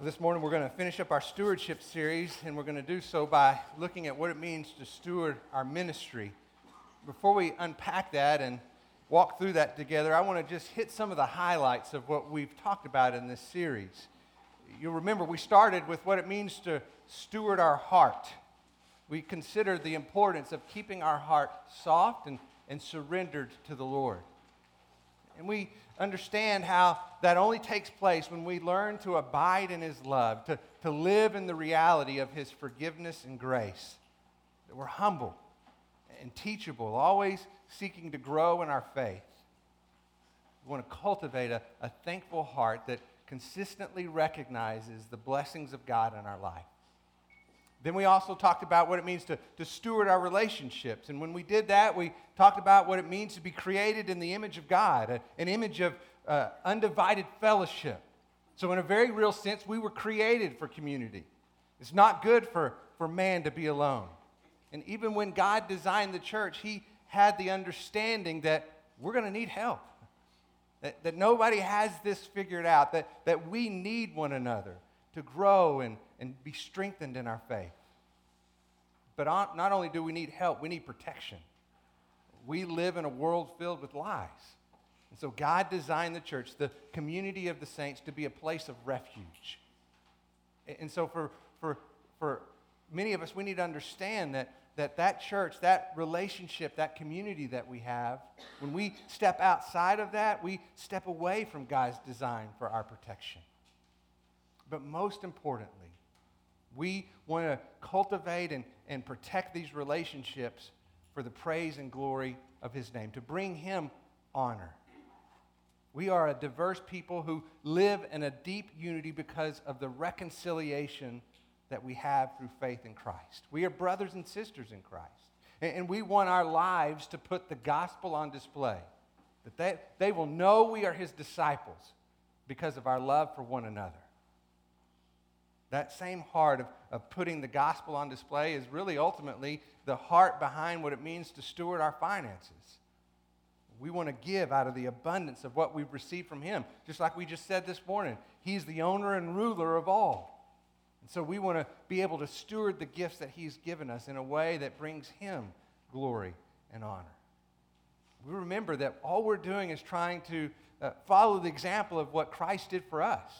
This morning we're going to finish up our stewardship series, and we're going to do so by looking at what it means to steward our ministry. Before we unpack that and walk through that together, I want to just hit some of the highlights of what we've talked about in this series. You'll remember we started with what it means to steward our heart. We considered the importance of keeping our heart soft and, and surrendered to the Lord. And we understand how that only takes place when we learn to abide in His love, to, to live in the reality of His forgiveness and grace. That we're humble and teachable, always seeking to grow in our faith. We want to cultivate a, a thankful heart that consistently recognizes the blessings of God in our life. Then we also talked about what it means to, to steward our relationships. And when we did that, we talked about what it means to be created in the image of God, a, an image of uh, undivided fellowship. So, in a very real sense, we were created for community. It's not good for, for man to be alone. And even when God designed the church, he had the understanding that we're going to need help, that, that nobody has this figured out, that, that we need one another to grow and, and be strengthened in our faith. But not only do we need help, we need protection. We live in a world filled with lies. And so God designed the church, the community of the saints, to be a place of refuge. And so for, for, for many of us, we need to understand that, that that church, that relationship, that community that we have, when we step outside of that, we step away from God's design for our protection. But most importantly, we want to cultivate and, and protect these relationships for the praise and glory of His name, to bring Him honor. We are a diverse people who live in a deep unity because of the reconciliation that we have through faith in Christ. We are brothers and sisters in Christ. And, and we want our lives to put the gospel on display, that they, they will know we are His disciples because of our love for one another. That same heart of, of putting the gospel on display is really ultimately the heart behind what it means to steward our finances. We want to give out of the abundance of what we've received from Him. Just like we just said this morning, He's the owner and ruler of all. And so we want to be able to steward the gifts that He's given us in a way that brings Him glory and honor. We remember that all we're doing is trying to uh, follow the example of what Christ did for us,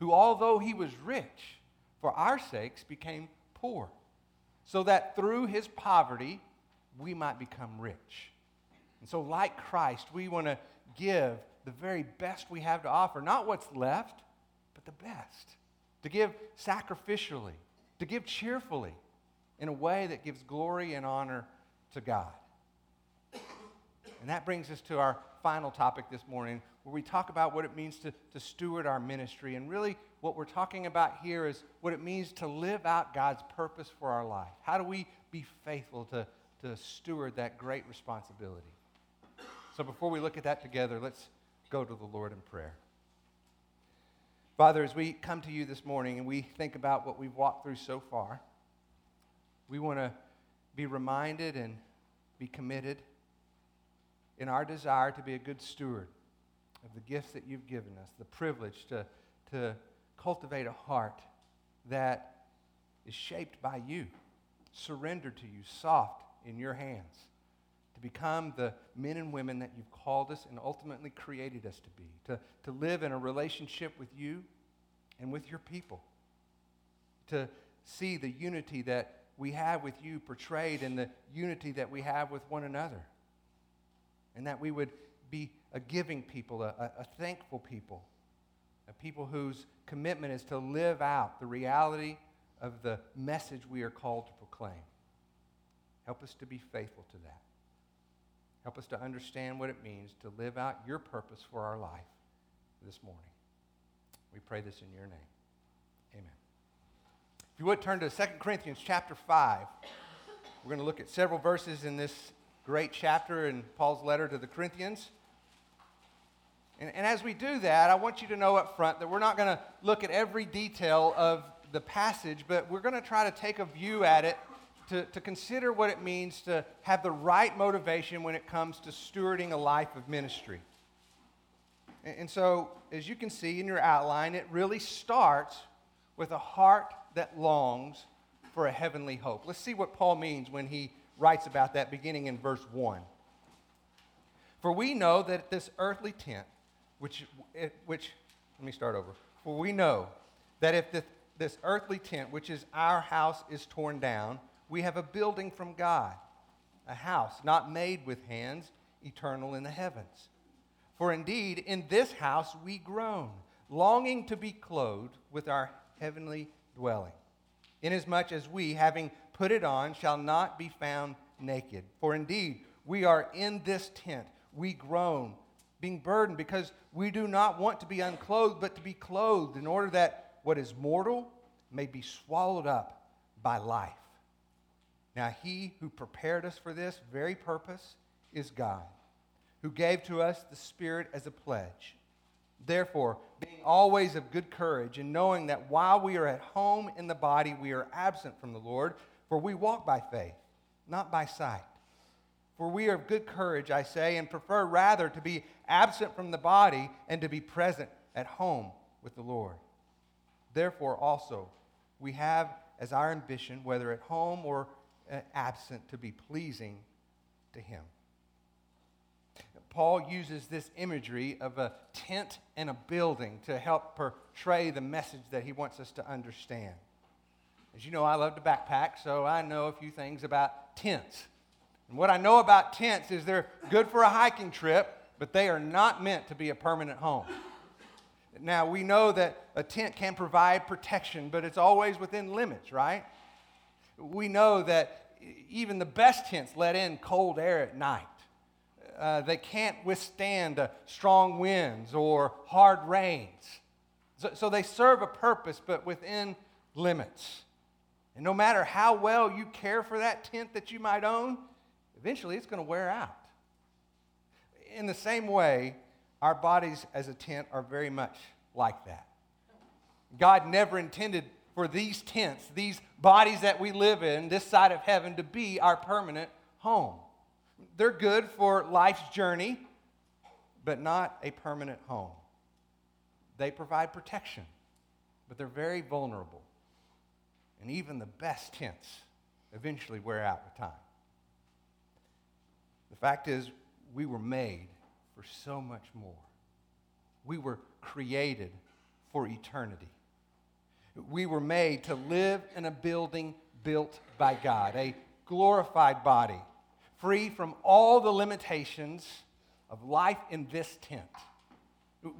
who, although He was rich, for our sakes became poor, so that through his poverty we might become rich. And so, like Christ, we want to give the very best we have to offer, not what's left, but the best. To give sacrificially, to give cheerfully, in a way that gives glory and honor to God. And that brings us to our final topic this morning, where we talk about what it means to, to steward our ministry. And really, what we're talking about here is what it means to live out God's purpose for our life. How do we be faithful to, to steward that great responsibility? So, before we look at that together, let's go to the Lord in prayer. Father, as we come to you this morning and we think about what we've walked through so far, we want to be reminded and be committed in our desire to be a good steward of the gifts that you've given us, the privilege to, to cultivate a heart that is shaped by you, surrendered to you, soft in your hands, to become the men and women that you've called us and ultimately created us to be, to, to live in a relationship with you and with your people, to see the unity that we have with you portrayed in the unity that we have with one another, and that we would be a giving people, a, a, thankful people, a people whose commitment is to live out the reality of the message we are called to proclaim. Help us to be faithful to that. Help us to understand what it means to live out your purpose for our life this morning. We pray this in your name. Amen. If you would turn to 2 Corinthians chapter 5, we're going to look at several verses in this great chapter in Paul's letter to the Corinthians. And, and as we do that, I want you to know up front that we're not going to look at every detail of the passage, but we're going to try to take a view at it to, to consider what it means to have the right motivation when it comes to stewarding a life of ministry. And, and so, as you can see in your outline, it really starts with a heart that longs for a heavenly hope. Let's see what Paul means when he writes about that beginning in verse 1. For we know that this earthly tent, which, eh, which let me start over. For we know that if this, this earthly tent, which is our house, is torn down, we have a building from God, a house not made with hands, eternal in the heavens. For indeed, in this house we groan, longing to be clothed with our heavenly dwelling, inasmuch as we, having put it on, shall not be found naked. For indeed, we are in this tent, we groan, being burdened, because we do not want to be unclothed, but to be clothed, in order that what is mortal may be swallowed up by life. Now, he who prepared us for this very purpose is God, who gave to us the Spirit as a pledge. Therefore, being always of good courage, and knowing that while we are at home in the body, we are absent from the Lord, for we walk by faith, not by sight. For we are of good courage, I say, and prefer rather to be absent from the body and to be present at home with the Lord. Therefore, also, we have as our ambition, whether at home or uh, absent, to be pleasing to Him. Paul uses this imagery of a tent and a building to help portray the message that he wants us to understand. As you know, I love to backpack, so I know a few things about tents. And what I know about tents is they're good for a hiking trip, but they are not meant to be a permanent home. Now, we know that a tent can provide protection, but it's always within limits, right? We know that even the best tents let in cold air at night. Uh, they can't withstand uh, strong winds or hard rains. So, so they serve a purpose, but within limits. And no matter how well you care for that tent that you might own, eventually it's going to wear out. In the same way, our bodies as a tent are very much like that. God never intended for these tents, these bodies that we live in, this side of heaven, to be our permanent home. They're good for life's journey, but not a permanent home. They provide protection, but they're very vulnerable. And even the best tents eventually wear out with time. Fact is, we were made for so much more. We were created for eternity. We were made to live in a building built by God, a glorified body, free from all the limitations of life in this tent.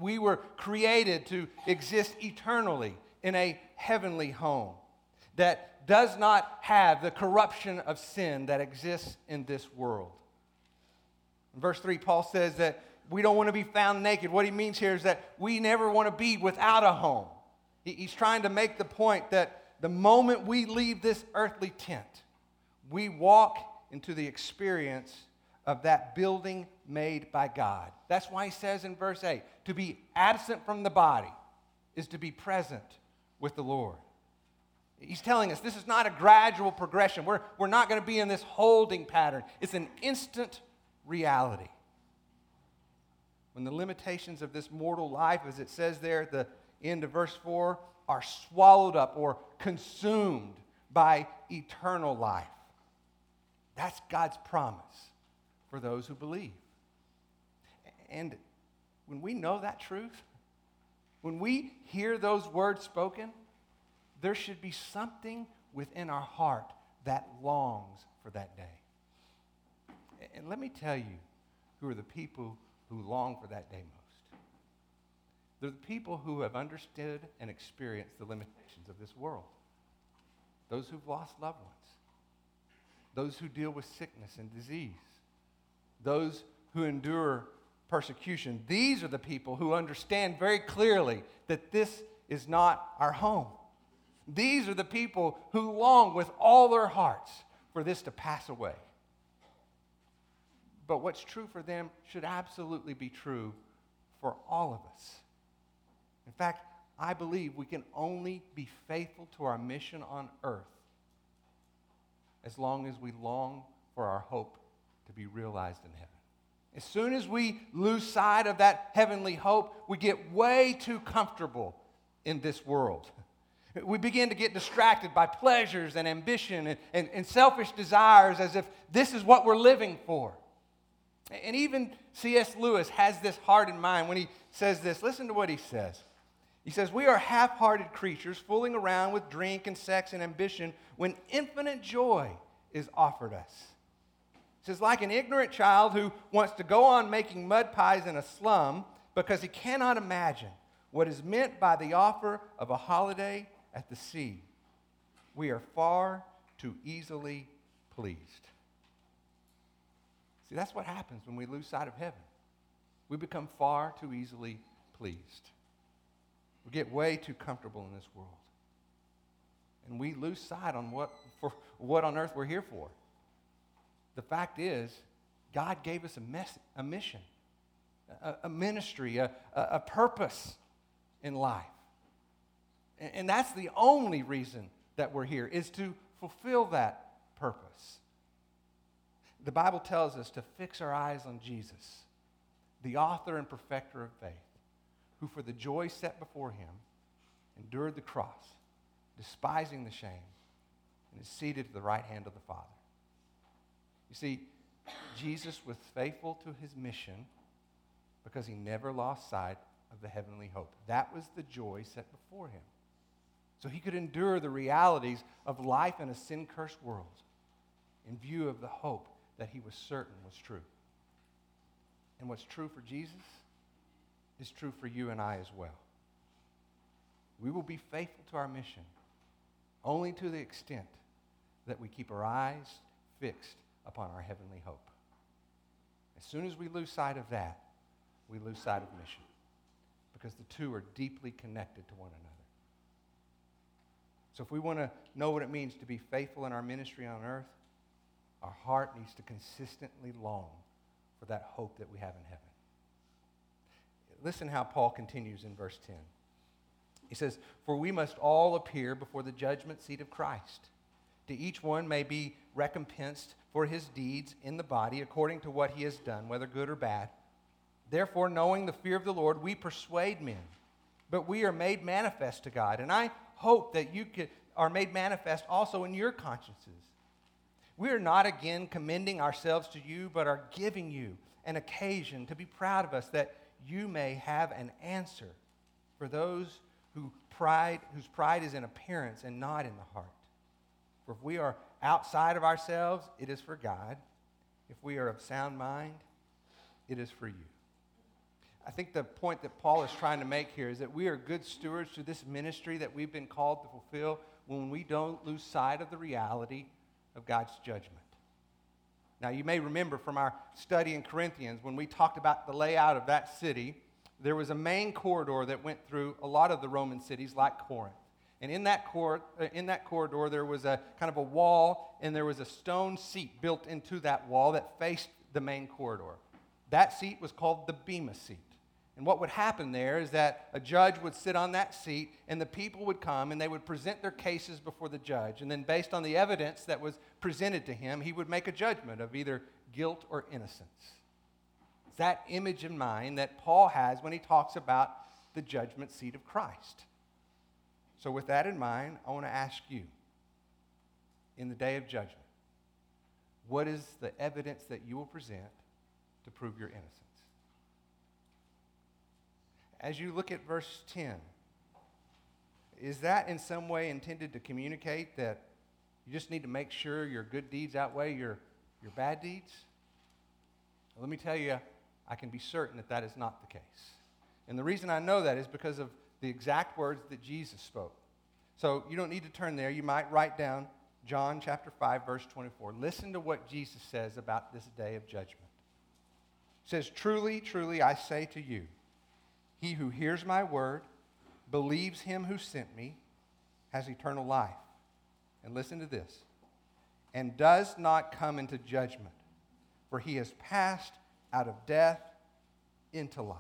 We were created to exist eternally in a heavenly home that does not have the corruption of sin that exists in this world. In verse 3, Paul says that we don't want to be found naked. What he means here is that we never want to be without a home. He's trying to make the point that the moment we leave this earthly tent, we walk into the experience of that building made by God. That's why he says in verse 8 to be absent from the body is to be present with the Lord. He's telling us this is not a gradual progression. We're, we're not going to be in this holding pattern, it's an instant reality. When the limitations of this mortal life, as it says there at the end of verse 4, are swallowed up or consumed by eternal life. That's God's promise for those who believe. And when we know that truth, when we hear those words spoken, there should be something within our heart that longs for that day. And let me tell you who are the people who long for that day most. They're the people who have understood and experienced the limitations of this world. Those who've lost loved ones. Those who deal with sickness and disease. Those who endure persecution. These are the people who understand very clearly that this is not our home. These are the people who long with all their hearts for this to pass away but what's true for them should absolutely be true for all of us. In fact, I believe we can only be faithful to our mission on earth as long as we long for our hope to be realized in heaven. As soon as we lose sight of that heavenly hope, we get way too comfortable in this world. We begin to get distracted by pleasures and ambition and, and, and selfish desires as if this is what we're living for. And even C.S. Lewis has this heart in mind when he says this. Listen to what he says. He says, We are half hearted creatures fooling around with drink and sex and ambition when infinite joy is offered us. He says, like an ignorant child who wants to go on making mud pies in a slum because he cannot imagine what is meant by the offer of a holiday at the sea. We are far too easily pleased. See, that's what happens when we lose sight of heaven. We become far too easily pleased. We get way too comfortable in this world. And we lose sight on what, for what on earth we're here for. The fact is, God gave us a, mess, a mission, a, a ministry, a, a, purpose in life. And, and that's the only reason that we're here, is to fulfill that purpose. The Bible tells us to fix our eyes on Jesus, the author and perfecter of faith who for the joy set before him endured the cross, despising the shame, and is seated at the right hand of the Father. You see, Jesus was faithful to his mission because he never lost sight of the heavenly hope. That was the joy set before him. So he could endure the realities of life in a sin cursed world in view of the hope that he was certain was true. And what's true for Jesus is true for you and I as well. We will be faithful to our mission only to the extent that we keep our eyes fixed upon our heavenly hope. As soon as we lose sight of that, we lose sight of mission because the two are deeply connected to one another. So, if we want to know what it means to be faithful in our ministry on earth, our heart needs to consistently long for that hope that we have in heaven listen how Paul continues in verse 10. He says, For we must all appear before the judgment seat of Christ. To each one may be recompensed for his deeds in the body according to what he has done, whether good or bad. Therefore, knowing the fear of the Lord, we persuade men, but we are made manifest to God. And I hope that you are made manifest also in your consciences. We are not again commending ourselves to you, but are giving you an occasion to be proud of us that you may have an answer for those who pride, whose pride is in appearance and not in the heart. For if we are outside of ourselves, it is for God. If we are of sound mind, it is for you. I think the point that Paul is trying to make here is that we are good stewards to this ministry that we've been called to fulfill when we don't lose sight of the reality of God's judgment. Now, you may remember from our study in Corinthians when we talked about the layout of that city, there was a main corridor that went through a lot of the Roman cities, like Corinth. And in that, cor- uh, in that corridor, there was a kind of a wall, and there was a stone seat built into that wall that faced the main corridor. That seat was called the Bema seat. And what would happen there is that a judge would sit on that seat, and the people would come and they would present their cases before the judge. And then, based on the evidence that was presented to him, he would make a judgment of either guilt or innocence. It's that image in mind that Paul has when he talks about the judgment seat of Christ. So, with that in mind, I want to ask you in the day of judgment, what is the evidence that you will present to prove your innocence? As you look at verse 10, is that in some way intended to communicate that you just need to make sure your good deeds outweigh your, your bad deeds? Let me tell you, I can be certain that that is not the case. And the reason I know that is because of the exact words that Jesus spoke. So you don't need to turn there. You might write down John chapter 5, verse 24. Listen to what Jesus says about this day of judgment. He says, Truly, truly, I say to you, he who hears my word, believes him who sent me, has eternal life. And listen to this and does not come into judgment, for he has passed out of death into life.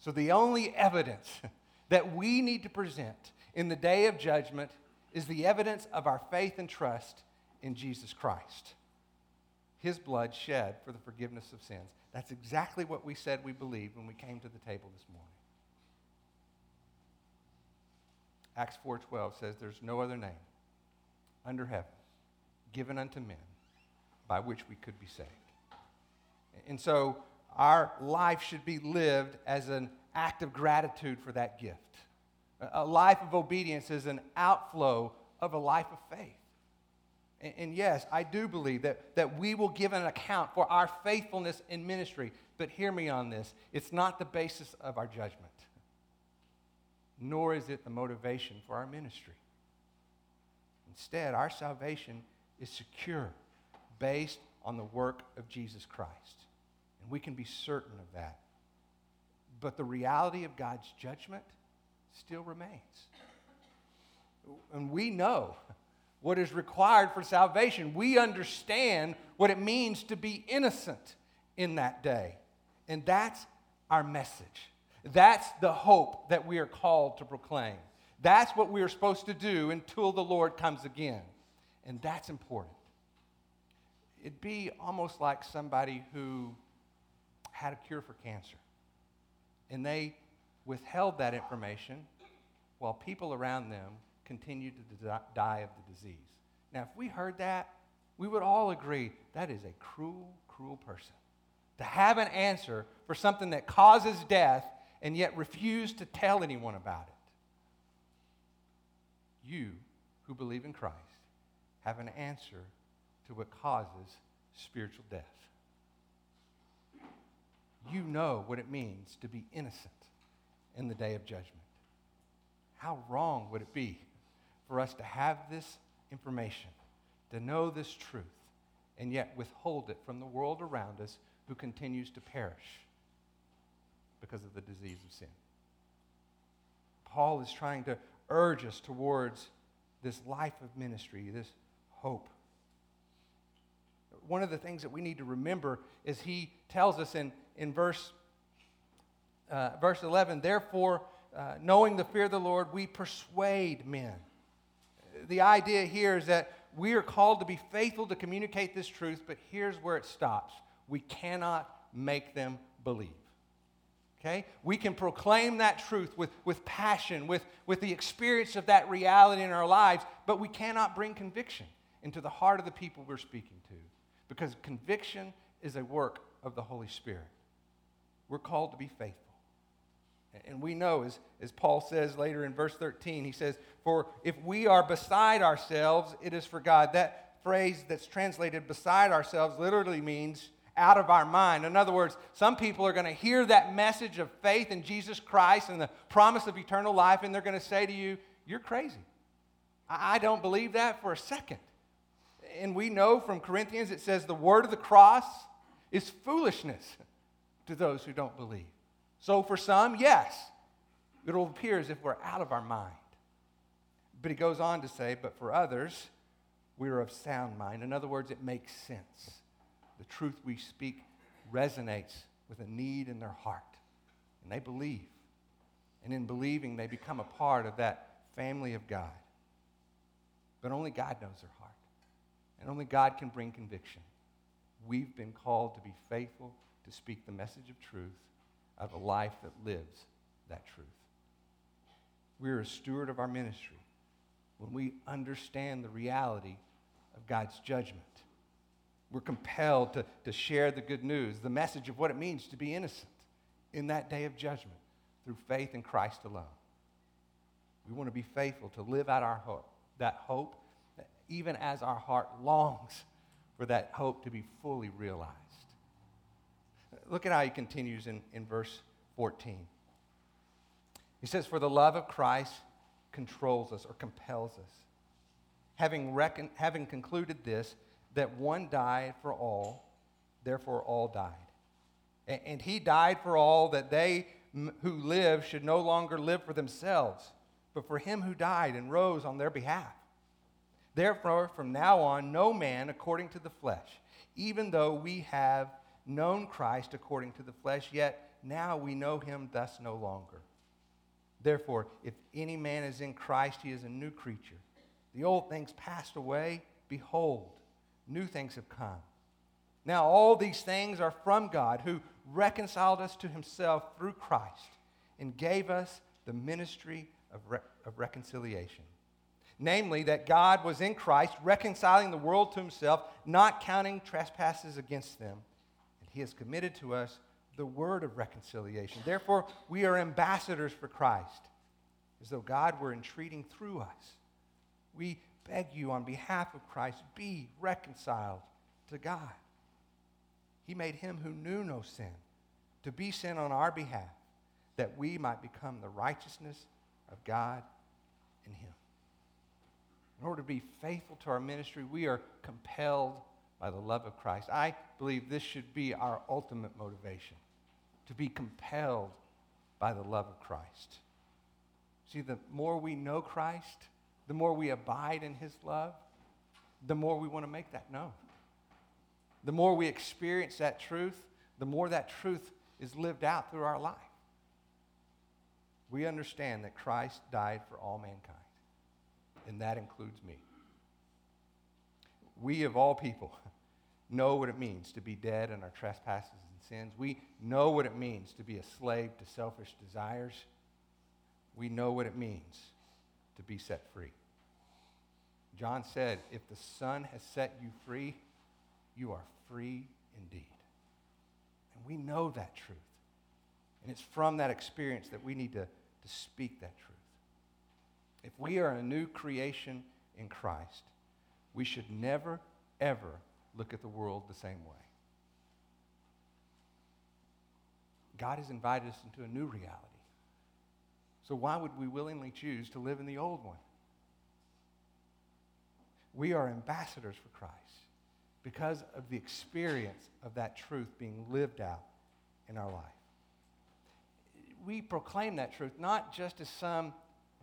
So, the only evidence that we need to present in the day of judgment is the evidence of our faith and trust in Jesus Christ. His blood shed for the forgiveness of sins. That's exactly what we said we believed when we came to the table this morning. Acts 4:12 says there's no other name under heaven given unto men by which we could be saved. And so our life should be lived as an act of gratitude for that gift. A life of obedience is an outflow of a life of faith. And, and, yes, I do believe that, that we will give an account for our faithfulness in ministry. But hear me on this it's not the basis of our judgment, nor is it the motivation for our ministry. Instead, our salvation is secure based on the work of Jesus Christ. And we can be certain of that. But the reality of God's judgment still remains. And we know what is required for salvation. We understand what it means to be innocent in that day. And that's our message. That's the hope that we are called to proclaim. That's what we are supposed to do until the Lord comes again. And that's important. It'd be almost like somebody who had a cure for cancer. And they withheld that information while people around them continued to die of the disease. Now, if we heard that, we would all agree that is a cruel, cruel person. To have an answer for something that causes death and yet refuse to tell anyone about it. You who believe in Christ have an answer to what causes spiritual death you know what it means to be innocent in the day of judgment. How wrong would it be for us to have this information, to know this truth, and yet withhold it from the world around us who continues to perish because of the disease of sin? Paul is trying to urge us towards this life of ministry, this hope. One of the things that we need to remember is he tells us in, in verse, uh, verse 11, therefore, uh, knowing the fear of the Lord, we persuade men. The idea here is that we are called to be faithful to communicate this truth, but here's where it stops. We cannot make them believe. Okay? We can proclaim that truth with, with passion, with, with the experience of that reality in our lives, but we cannot bring conviction into the heart of the people we're speaking to because conviction is a work of the Holy Spirit. We're called to be faithful. And we know, as, as Paul says later in verse 13, he says, For if we are beside ourselves, it is for God. That phrase that's translated beside ourselves literally means out of our mind. In other words, some people are going to hear that message of faith in Jesus Christ and the promise of eternal life, and they're going to say to you, You're crazy. I don't believe that for a second. And we know from Corinthians it says the word of the cross is foolishness to those who don't believe. So for some, yes, it'll appear as if we're out of our mind. But he goes on to say, but for others, we are of sound mind. In other words, it makes sense. The truth we speak resonates with a need in their heart, and they believe. And in believing, they become a part of that family of God. But only God knows their heart, and only God can bring conviction. We've been called to be faithful to speak the message of truth of a life that lives that truth. We're a steward of our ministry when we understand the reality of God's judgment. We're compelled to, to share the good news, the message of what it means to be innocent in that day of judgment through faith in Christ alone. We want to be faithful to live out our hope, that hope, even as our heart longs for that hope to be fully realized. Look at how he continues in, in verse 14. He says, For the love of Christ controls us or compels us. Having, reckon, having concluded this, that one died for all, therefore all died. And, and he died for all that they who live should no longer live for themselves, but for him who died and rose on their behalf. Therefore, from now on, no man according to the flesh, even though we have known Christ according to the flesh, yet now we know him thus no longer. Therefore, if any man is in Christ, he is a new creature. The old things passed away. Behold, new things have come. Now, all these things are from God, who reconciled us to himself through Christ and gave us the ministry of, re- of reconciliation. Namely, that God was in Christ, reconciling the world to himself, not counting trespasses against them. He has committed to us the word of reconciliation. Therefore, we are ambassadors for Christ, as though God were entreating through us. We beg you on behalf of Christ, be reconciled to God. He made him who knew no sin to be sin on our behalf, that we might become the righteousness of God in him. In order to be faithful to our ministry, we are compelled by the love of Christ. I believe this should be our ultimate motivation to be compelled by the love of Christ. See, the more we know Christ, the more we abide in his love, the more we want to make that known. The more we experience that truth, the more that truth is lived out through our life. We understand that Christ died for all mankind, and that includes me. We, of all people, know what it means to be dead in our trespasses and sins. We know what it means to be a slave to selfish desires. We know what it means to be set free. John said, If the Son has set you free, you are free indeed. And we know that truth. And it's from that experience that we need to, to speak that truth. If we are a new creation in Christ, we should never, ever look at the world the same way. God has invited us into a new reality. So why would we willingly choose to live in the old one? We are ambassadors for Christ because of the experience of that truth being lived out in our life. We proclaim that truth not just as some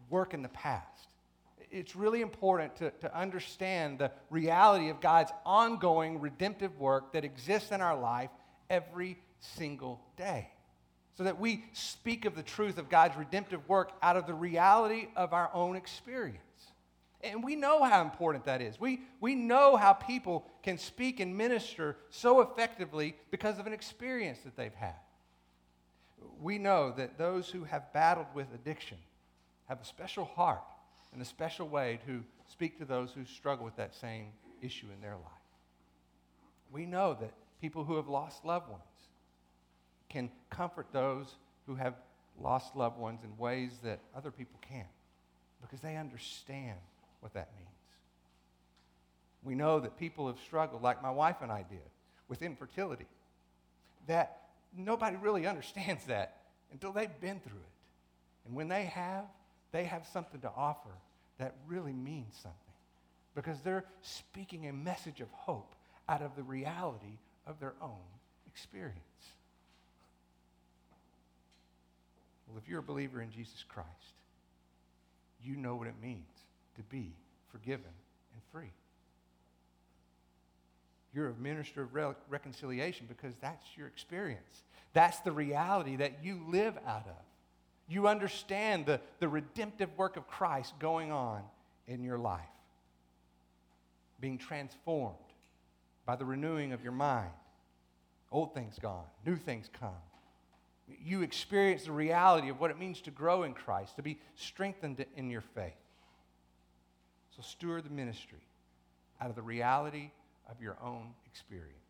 work in the past. It's really important to, to understand the reality of God's ongoing redemptive work that exists in our life every single day. So that we speak of the truth of God's redemptive work out of the reality of our own experience. And we know how important that is. We, we know how people can speak and minister so effectively because of an experience that they've had. We know that those who have battled with addiction have a special heart and a special way to speak to those who struggle with that same issue in their life. We know that people who have lost loved ones can comfort those who have lost loved ones in ways that other people can't because they understand what that means. We know that people have struggled, like my wife and I did, with infertility. That nobody really understands that until they've been through it. And when they have, they have something to offer that really means something because they're speaking a message of hope out of the reality of their own experience. Well, if you're a believer in Jesus Christ, you know what it means to be forgiven and free. You're a minister of re- reconciliation because that's your experience. That's the reality that you live out of. You understand the, the redemptive work of Christ going on in your life, being transformed by the renewing of your mind. Old things gone, new things come. You experience the reality of what it means to grow in Christ, to be strengthened in your faith. So steward the ministry out of the reality of your own experience.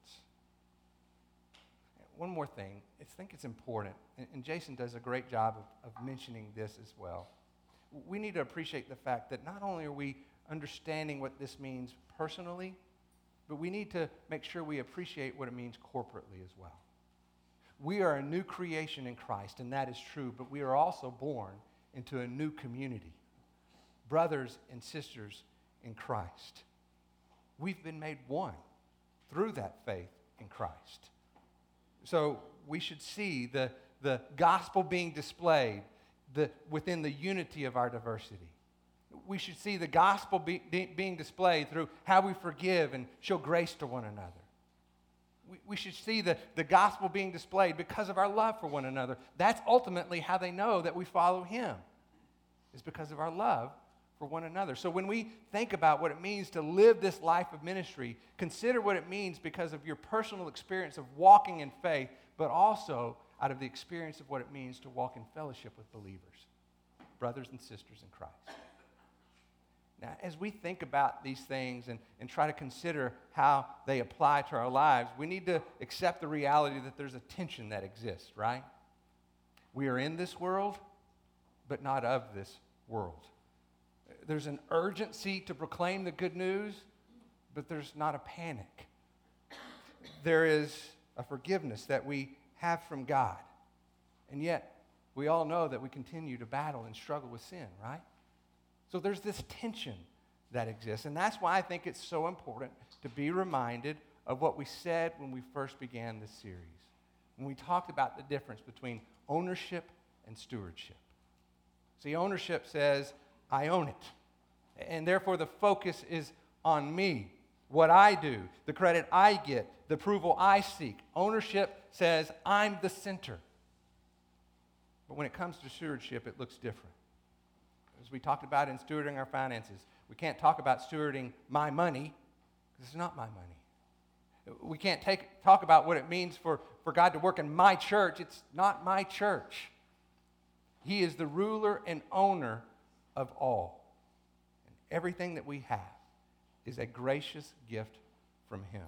One more thing, I think it's important, and Jason does a great job of, of mentioning this as well. We need to appreciate the fact that not only are we understanding what this means personally, but we need to make sure we appreciate what it means corporately as well. We are a new creation in Christ, and that is true, but we are also born into a new community brothers and sisters in Christ. We've been made one through that faith in Christ. So we should see the, the gospel being displayed the, within the unity of our diversity. We should see the gospel be, being displayed through how we forgive and show grace to one another. We, we should see the, the gospel being displayed because of our love for one another. That's ultimately how they know that we follow Him, is because of our love for one another. So when we think about what it means to live this life of ministry, consider what it means because of your personal experience of walking in faith, but also out of the experience of what it means to walk in fellowship with believers. brothers and sisters in Christ. Now, as we think about these things and, and try to consider how they apply to our lives, we need to accept the reality that there's a tension that exists, right? We are in this world, but not of this world. There's an urgency to proclaim the good news, but there's not a panic. There is a forgiveness that we have from God. And yet, we all know that we continue to battle and struggle with sin, right? So there's this tension that exists. And that's why I think it's so important to be reminded of what we said when we first began this series. When we talked about the difference between ownership and stewardship. See, ownership says, I own it. And therefore, the focus is on me, what I do, the credit I get, the approval I seek. Ownership says, I'm the center. But when it comes to stewardship, it looks different. As we talked about in stewarding our finances, we can't talk about stewarding my money because it's not my money. We can't take, talk about what it means for, for God to work in my church. It's not my church. He is the ruler and owner of all. And everything that we have is a gracious gift from Him.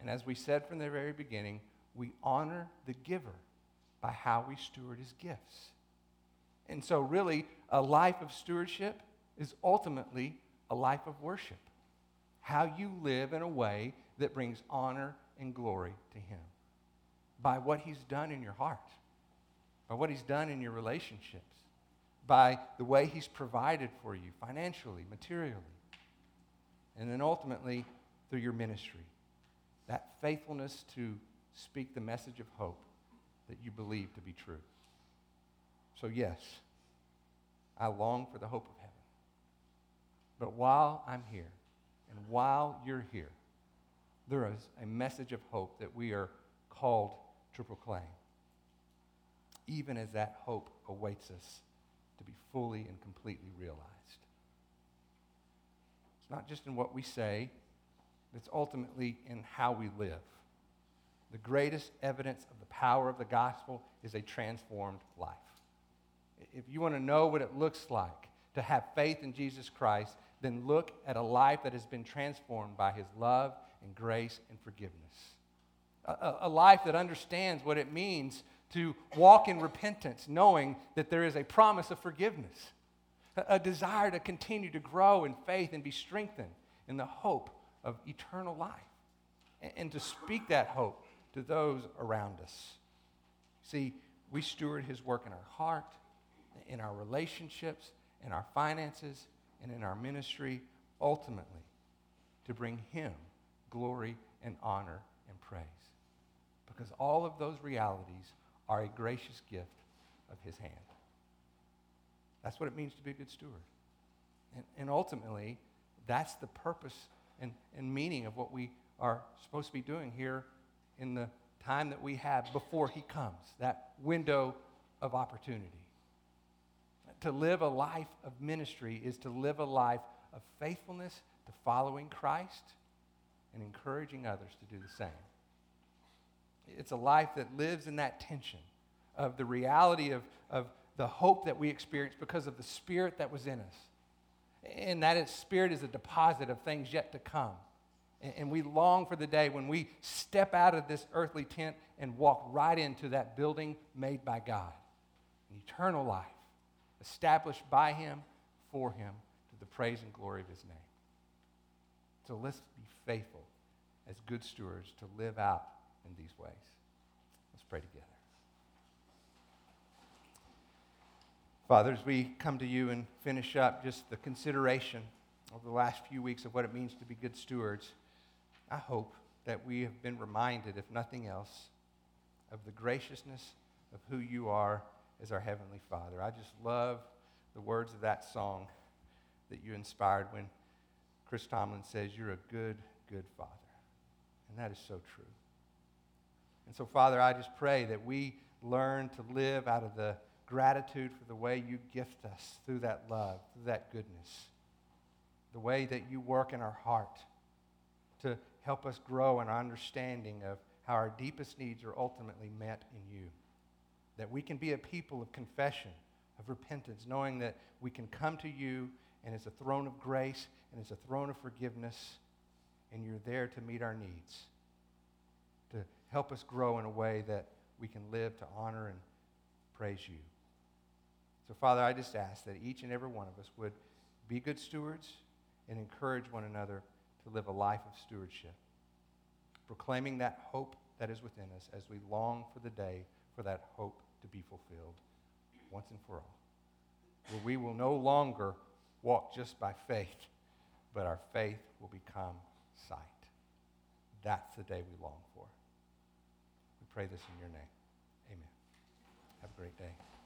And as we said from the very beginning, we honor the giver by how we steward his gifts. And so, really, a life of stewardship is ultimately a life of worship. How you live in a way that brings honor and glory to him by what he's done in your heart, by what he's done in your relationships, by the way he's provided for you financially, materially, and then ultimately through your ministry. That faithfulness to speak the message of hope that you believe to be true. So, yes, I long for the hope of heaven. But while I'm here, and while you're here, there is a message of hope that we are called to proclaim, even as that hope awaits us to be fully and completely realized. It's not just in what we say, it's ultimately in how we live. The greatest evidence of the power of the gospel is a transformed life. If you want to know what it looks like to have faith in Jesus Christ, then look at a life that has been transformed by his love and grace and forgiveness. A, a, life that understands what it means to walk in repentance, knowing that there is a promise of forgiveness, a, desire to continue to grow in faith and be strengthened in the hope of eternal life, and to speak that hope to those around us. See, we steward his work in our heart, in our relationships, in our finances, and in our ministry, ultimately to bring him glory and honor and praise. Because all of those realities are a gracious gift of his hand. That's what it means to be a good steward. And, and ultimately, that's the purpose and, and meaning of what we are supposed to be doing here in the time that we have before he comes, that window of opportunity. To live a life of ministry is to live a life of faithfulness to following Christ and encouraging others to do the same. It's a life that lives in that tension of the reality of, of the hope that we experience because of the Spirit that was in us. And that Spirit is a deposit of things yet to come. And we long for the day when we step out of this earthly tent and walk right into that building made by God. An eternal life established by Him, for Him, to the praise and glory of His name. So let's be faithful as good stewards to live out in these ways. Let's pray together. Father, as we come to you and finish up just the consideration over the last few weeks of what it means to be good stewards. I hope that we have been reminded, if nothing else, of the graciousness of who you are as our Heavenly Father. I just love the words of that song that you inspired when Chris Tomlin says, You're a good, good Father. And that is so true. And so, Father, I just pray that we learn to live out of the gratitude for the way you gift us through that love, through that goodness, the way that you work in our heart to help us grow in our understanding of how our deepest needs are ultimately met in you. That we can be a people of confession, of repentance, knowing that we can come to you and it's a throne of grace and it's a throne of forgiveness, and you're there to meet our needs, help us grow in a way that we can live to honor and praise you. So, Father, I just ask that each and every one of us would be good stewards and encourage one another to live a life of stewardship, proclaiming that hope that is within us as we long for the day for that hope to be fulfilled once and for all. Where we will no longer walk just by faith, but our faith will become sight. That's the day we long for. Pray this in your name. Amen. Have a great day.